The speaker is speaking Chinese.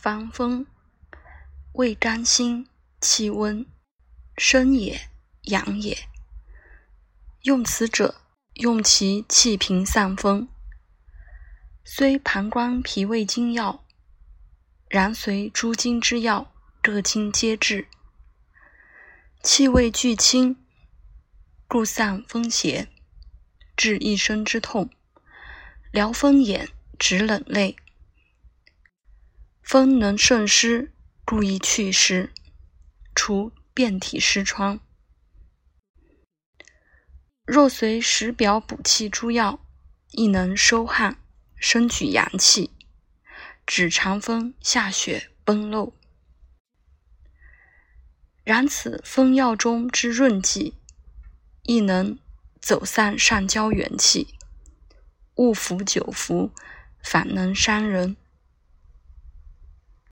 防风，味甘辛，气温，生也，养也。用此者，用其气平散风。虽膀胱脾胃经药，然随诸经之药，各经皆治。气味俱清，故散风邪，治一身之痛，疗风眼，止冷泪。风能胜湿，故易祛湿，除遍体湿疮。若随食表补气诸药，亦能收汗。生举阳气，止长风下雪崩漏。然此风药中之润剂，亦能走散上焦元气。勿服久服，反能伤人。